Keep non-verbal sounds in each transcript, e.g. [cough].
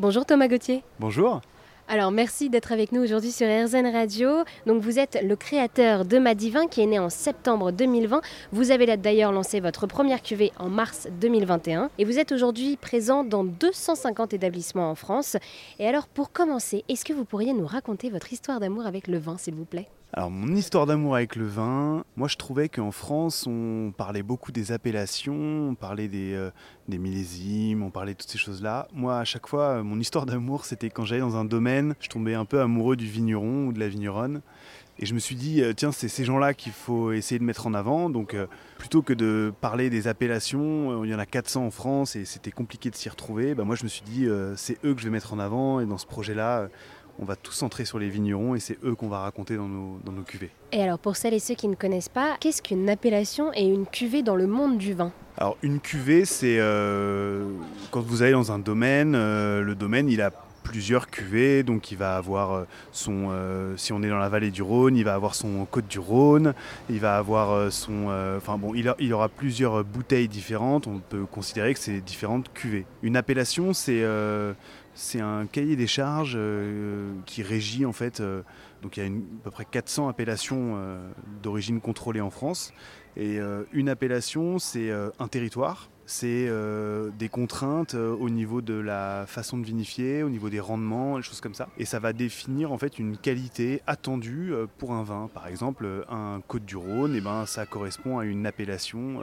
Bonjour Thomas Gauthier. Bonjour. Alors merci d'être avec nous aujourd'hui sur RZN Radio. Donc vous êtes le créateur de Madivin qui est né en septembre 2020. Vous avez d'ailleurs lancé votre première cuvée en mars 2021 et vous êtes aujourd'hui présent dans 250 établissements en France. Et alors pour commencer, est-ce que vous pourriez nous raconter votre histoire d'amour avec le vin s'il vous plaît? Alors mon histoire d'amour avec le vin, moi je trouvais qu'en France on parlait beaucoup des appellations, on parlait des, euh, millésimes, on parlait de toutes ces choses-là. Moi à chaque fois mon histoire d'amour c'était quand j'allais dans un domaine, je tombais un peu amoureux du vigneron ou de la vigneronne. Et je me suis dit, euh, tiens, c'est ces gens-là qu'il faut essayer de mettre en avant. Donc, euh, plutôt que de parler des appellations, il y en a 400 en France et c'était compliqué de s'y retrouver, bah, moi je me suis dit, c'est eux que je vais mettre en avant. Et dans ce projet-là, on va tout centrer sur les vignerons et c'est eux qu'on va raconter dans nos, dans nos cuvées. Et alors pour celles et ceux qui ne connaissent pas, qu'est-ce qu'une appellation et une cuvée dans le monde du vin? Alors une cuvée, c'est euh, quand vous allez dans un domaine, euh, le domaine il a plusieurs cuvées, donc il va avoir euh, son, si on est dans la vallée du Rhône, il va avoir son côte du Rhône, il va avoir son, enfin bon, il, il, aura plusieurs bouteilles différentes. On peut considérer que c'est différentes cuvées. Une appellation, c'est c'est un cahier des charges euh, qui régit en fait. Euh, donc il y a à peu près 400 appellations euh, d'origine contrôlée en France. Et une appellation, c'est un territoire c'est euh, des contraintes euh, au niveau de la façon de vinifier, au niveau des rendements, des choses comme ça. Et ça va définir en fait une qualité attendue euh, pour un vin. Par exemple, un Côte du Rhône, eh ben, ça correspond à une appellation.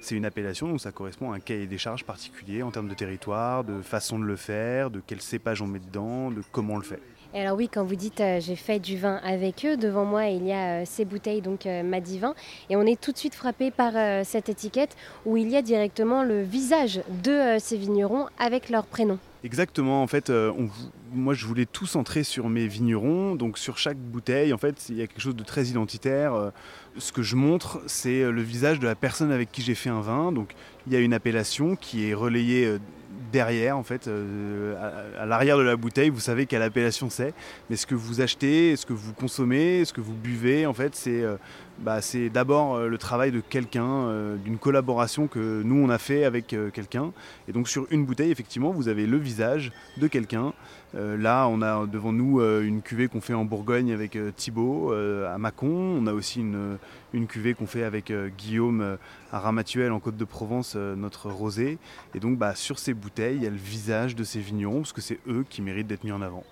c'est une appellation, donc ça correspond à un cahier des charges particulier en termes de territoire, de façon de le faire, de quel cépage on met dedans, de comment on le fait alors oui, quand vous dites j'ai fait du vin avec eux, devant moi il y a ces bouteilles, donc Madivin, et on est tout de suite frappé par cette étiquette où il y a directement le visage de ces vignerons avec leur prénom. Exactement, en fait, moi je voulais tout centrer sur mes vignerons, donc sur chaque bouteille, en fait, il y a quelque chose de très identitaire. Ce que je montre, c'est le visage de la personne avec qui j'ai fait un vin. Donc il y a une appellation qui est relayée derrière, en fait, euh, à, l'arrière de la bouteille, vous savez quelle appellation c'est. Mais ce que vous achetez, ce que vous consommez, ce que vous buvez, en fait, c'est euh, bah, d'abord euh, le travail de quelqu'un, d'une collaboration que nous on a fait avec quelqu'un. Et donc sur une bouteille, effectivement, vous avez le visage de quelqu'un. là, on a devant nous une cuvée qu'on fait en Bourgogne avec Thibaut à Mâcon. On a aussi une, cuvée qu'on fait avec Guillaume à Ramatuel en Côte de Provence, notre rosé. Et donc bah, sur ces bouteilles, il y a le visage de ces vignerons, parce que c'est eux qui méritent d'être mis en avant.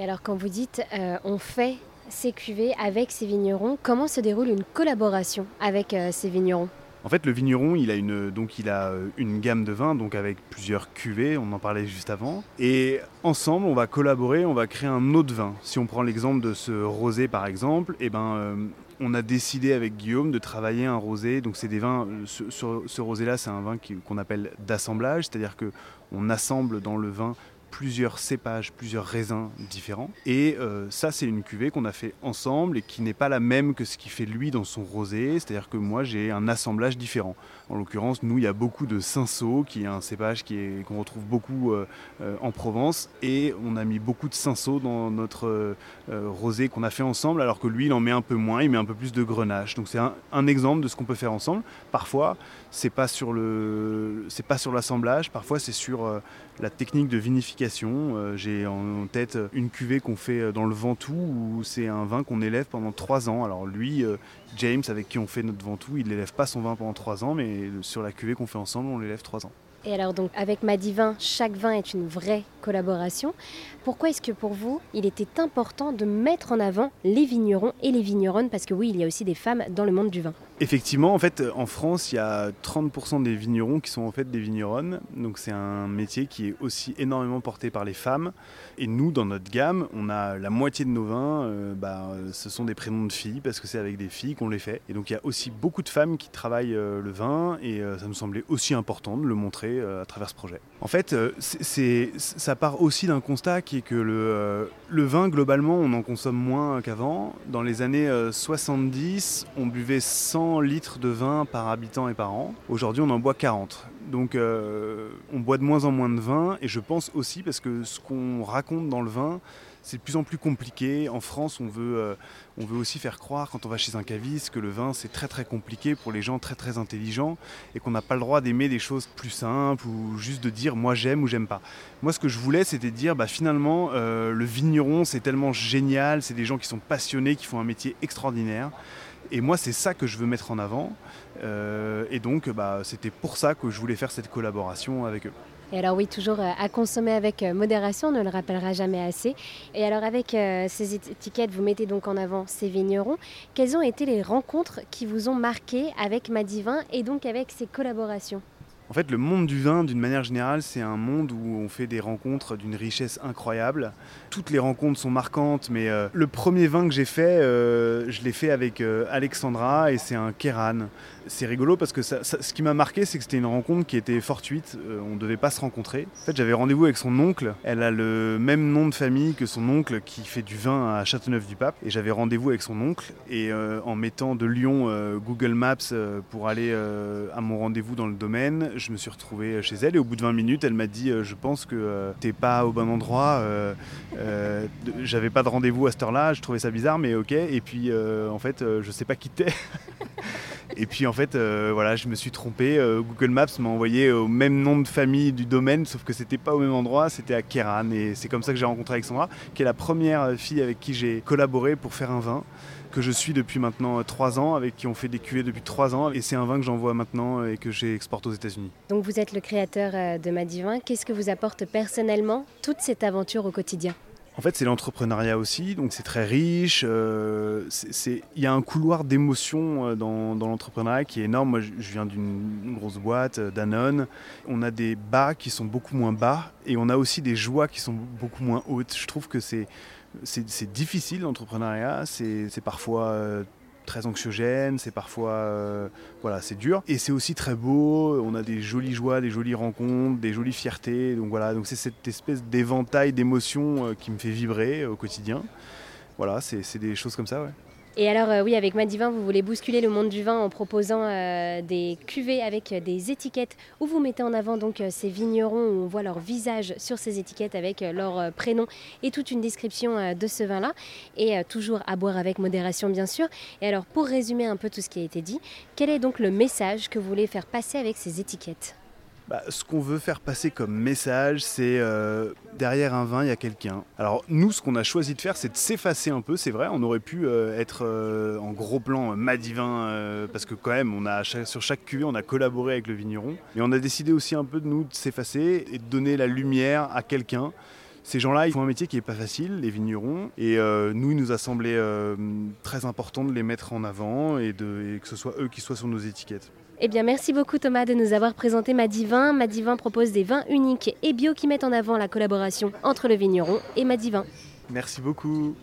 Et alors quand vous dites euh, on fait ces cuvées avec ces vignerons, comment se déroule une collaboration avec euh, ces vignerons? En fait, le vigneron, il a euh, une gamme de vins, donc avec plusieurs cuvées, on en parlait juste avant. Et ensemble, on va collaborer, on va créer un autre vin. Si on prend l'exemple de ce rosé, par exemple, eh ben, on a décidé avec Guillaume de travailler un rosé. Donc c'est des vins, ce, ce, rosé-là, c'est un vin qu'on appelle d'assemblage, c'est-à-dire que on assemble dans le vin plusieurs cépages, plusieurs raisins différents. Et euh, ça, c'est une cuvée qu'on a fait ensemble et qui n'est pas la même que ce qu'il fait lui dans son rosé. C'est-à-dire que moi, j'ai un assemblage différent. En l'occurrence, nous, il y a beaucoup de cinsault, qui est un cépage qu'on retrouve beaucoup euh, euh, en Provence. Et on a mis beaucoup de cinsault dans notre rosé qu'on a fait ensemble, alors que lui, il en met un peu moins, il met un peu plus de grenache. Donc c'est un, un, exemple de ce qu'on peut faire ensemble. Parfois, c'est pas sur le, c'est pas sur l'assemblage. Parfois, c'est sur la technique de vinification. Euh, j'ai en tête une cuvée qu'on fait euh, dans le Ventoux où c'est un vin qu'on élève pendant trois ans. Alors lui, euh, James, avec qui on fait notre Ventoux, il n'élève pas son vin pendant trois ans, mais sur la cuvée qu'on fait ensemble, on l'élève trois ans. Et alors donc avec Madivin, chaque vin est une vraie collaboration. Pourquoi est-ce que pour vous, il était important de mettre en avant les vignerons et les vigneronnes? Parce que oui, il y a aussi des femmes dans le monde du vin. Effectivement, en fait, en France, il y a 30% des vignerons qui sont en fait des vigneronnes. Donc c'est un métier qui est aussi énormément porté par les femmes. Et nous, dans notre gamme, on a la moitié de nos vins, euh, bah, ce sont des prénoms de filles parce que c'est avec des filles qu'on les fait. Et donc il y a aussi beaucoup de femmes qui travaillent euh, le vin et euh, ça nous semblait aussi important de le montrer à travers ce projet. En fait, c'est, ça part aussi d'un constat qui est que le, le vin, globalement, on en consomme moins qu'avant. Dans les années 70, on buvait 100 litres de vin par habitant et par an. Aujourd'hui, on en boit 40. Donc on boit de moins en moins de vin et je pense aussi parce que ce qu'on raconte dans le vin, c'est de plus en plus compliqué. En France, on veut, euh, on veut aussi faire croire, quand on va chez un caviste, que le vin, c'est très très compliqué pour les gens très très intelligents et qu'on n'a pas le droit d'aimer des choses plus simples ou juste de dire moi j'aime ou j'aime pas. Moi, ce que je voulais, c'était de dire bah, finalement, euh, le vigneron, c'est tellement génial, c'est des gens qui sont passionnés, qui font un métier extraordinaire. Et moi, c'est ça que je veux mettre en avant. Euh, et donc, bah, c'était pour ça que je voulais faire cette collaboration avec eux. Et alors oui, toujours euh, à consommer avec euh, modération, on ne le rappellera jamais assez. Et alors avec euh, ces étiquettes, vous mettez donc en avant ces vignerons. Quelles ont été les rencontres qui vous ont marqué avec Madivin et donc avec ces collaborations? En fait, le monde du vin, d'une manière générale, c'est un monde où on fait des rencontres d'une richesse incroyable. Toutes les rencontres sont marquantes, mais le premier vin que j'ai fait, je l'ai fait avec Alexandra et c'est un Kéran c'est rigolo parce que ce qui m'a marqué, c'est que c'était une rencontre qui était fortuite. Euh, on ne devait pas se rencontrer. En fait, j'avais rendez-vous avec son oncle. Elle a le même nom de famille que son oncle qui fait du vin à Châteauneuf-du-Pape. Et j'avais rendez-vous avec son oncle. Et euh, en mettant de Lyon euh, Google Maps pour aller à mon rendez-vous dans le domaine, je me suis retrouvé chez elle. Et au bout de 20 minutes, elle m'a dit Je pense que t'es pas au bon endroit. j'avais pas de rendez-vous à cette heure-là. Je trouvais ça bizarre, mais ok. Et puis, en fait, je sais pas qui t'es. [laughs] Et puis en fait, euh, voilà, je me suis trompé. Euh, Google Maps m'a envoyé au même nom de famille du domaine, sauf que c'était pas au même endroit, c'était à Kéran. Et c'est comme ça que j'ai rencontré Alexandra, qui est la première fille avec qui j'ai collaboré pour faire un vin que je suis depuis maintenant trois ans, avec qui on fait des cuvées depuis trois ans. Et c'est un vin que j'envoie maintenant et que j'exporte aux États-Unis. Donc vous êtes le créateur euh, de Madivin. Qu'est-ce que vous apporte personnellement toute cette aventure au quotidien? En fait, c'est l'entrepreneuriat aussi, donc c'est très riche. Euh, il y a un couloir d'émotions euh, dans, l'entrepreneuriat qui est énorme. Moi, je, viens d'une grosse boîte, euh, Danone. On a des bas qui sont beaucoup moins bas et on a aussi des joies qui sont beaucoup moins hautes. Je trouve que c'est difficile l'entrepreneuriat. C'est parfois très anxiogène, c'est parfois euh, voilà, c'est dur et c'est aussi très beau, on a des jolies joies, des jolies rencontres, des jolies fiertés. Donc voilà, donc c'est cette espèce d'éventail d'émotions euh, qui me fait vibrer au quotidien. Voilà, c'est des choses comme ça, ouais. Et alors, euh, oui, avec Madivin, vous voulez bousculer le monde du vin en proposant euh, des cuvées avec des étiquettes où vous mettez en avant donc euh, ces vignerons où on voit leur visage sur ces étiquettes avec leur prénom et toute une description de ce vin-là. Et toujours à boire avec modération, bien sûr. Et alors, pour résumer un peu tout ce qui a été dit, quel est donc le message que vous voulez faire passer avec ces étiquettes? Bah, ce qu'on veut faire passer comme message, c'est euh, derrière un vin, il y a quelqu'un. Alors nous, ce qu'on a choisi de faire, c'est de s'effacer un peu, c'est vrai. On aurait pu euh, être euh, en gros plan Madivin, parce que quand même, on a, sur chaque cuvée, on a collaboré avec le vigneron. Mais on a décidé aussi un peu de nous de s'effacer et de donner la lumière à quelqu'un. Ces gens-là, ils font un métier qui n'est pas facile, les vignerons, et nous, il nous a semblé très important de les mettre en avant et, de, et que ce soit eux qui soient sur nos étiquettes. Eh bien, merci beaucoup Thomas de nous avoir présenté Madivin. Madivin propose des vins uniques et bio qui mettent en avant la collaboration entre le vigneron et Madivin. Merci beaucoup.